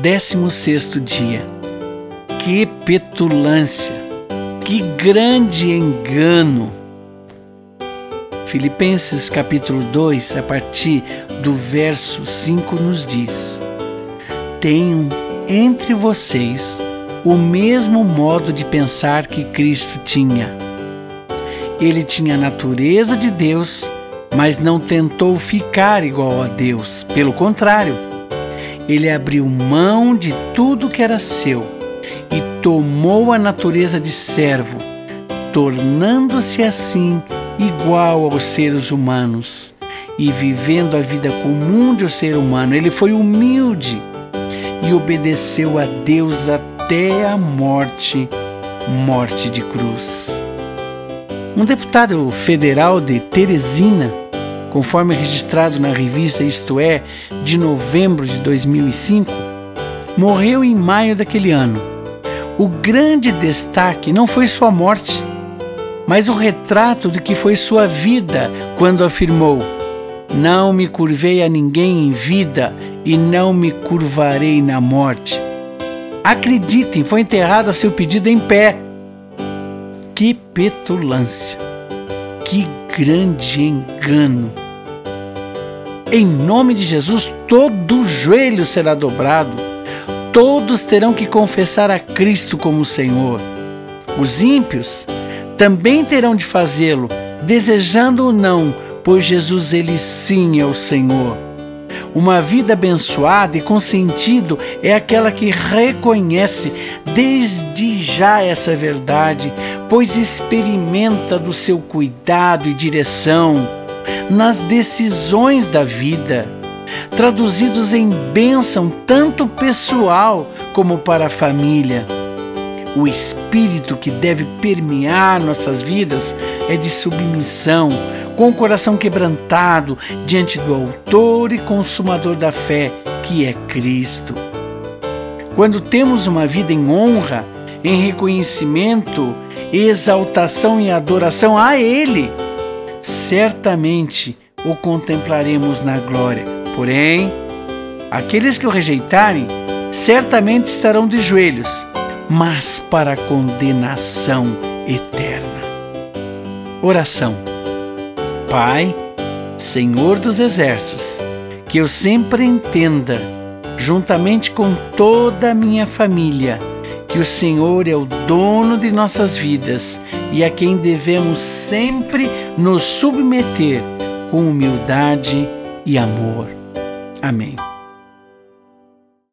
Décimo sexto dia. Que petulância! Que grande engano! Filipenses capítulo 2, a partir do verso 5 nos diz: Tenham entre vocês o mesmo modo de pensar que Cristo tinha. Ele tinha a natureza de Deus, mas não tentou ficar igual a Deus. Pelo contrário, ele abriu mão de tudo que era seu e tomou a natureza de servo, tornando-se assim igual aos seres humanos e vivendo a vida comum de um ser humano. Ele foi humilde e obedeceu a Deus até a morte morte de cruz. Um deputado federal de Teresina conforme registrado na revista Isto É, de novembro de 2005, morreu em maio daquele ano. O grande destaque não foi sua morte, mas o retrato de que foi sua vida quando afirmou: Não me curvei a ninguém em vida e não me curvarei na morte. Acreditem, foi enterrado a seu pedido em pé. Que petulância! Que grande engano! Em nome de Jesus, todo joelho será dobrado, todos terão que confessar a Cristo como Senhor. Os ímpios também terão de fazê-lo, desejando ou não, pois Jesus, ele sim é o Senhor. Uma vida abençoada e com sentido é aquela que reconhece desde já essa verdade, pois experimenta do seu cuidado e direção nas decisões da vida, traduzidos em bênção tanto pessoal como para a família. O espírito que deve permear nossas vidas é de submissão, com o coração quebrantado diante do Autor e Consumador da fé, que é Cristo. Quando temos uma vida em honra, em reconhecimento, exaltação e adoração a Ele, certamente o contemplaremos na glória. Porém, aqueles que o rejeitarem certamente estarão de joelhos, mas para a condenação eterna. Oração. Pai, Senhor dos exércitos, que eu sempre entenda, juntamente com toda a minha família, que o Senhor é o dono de nossas vidas e a quem devemos sempre nos submeter com humildade e amor. Amém.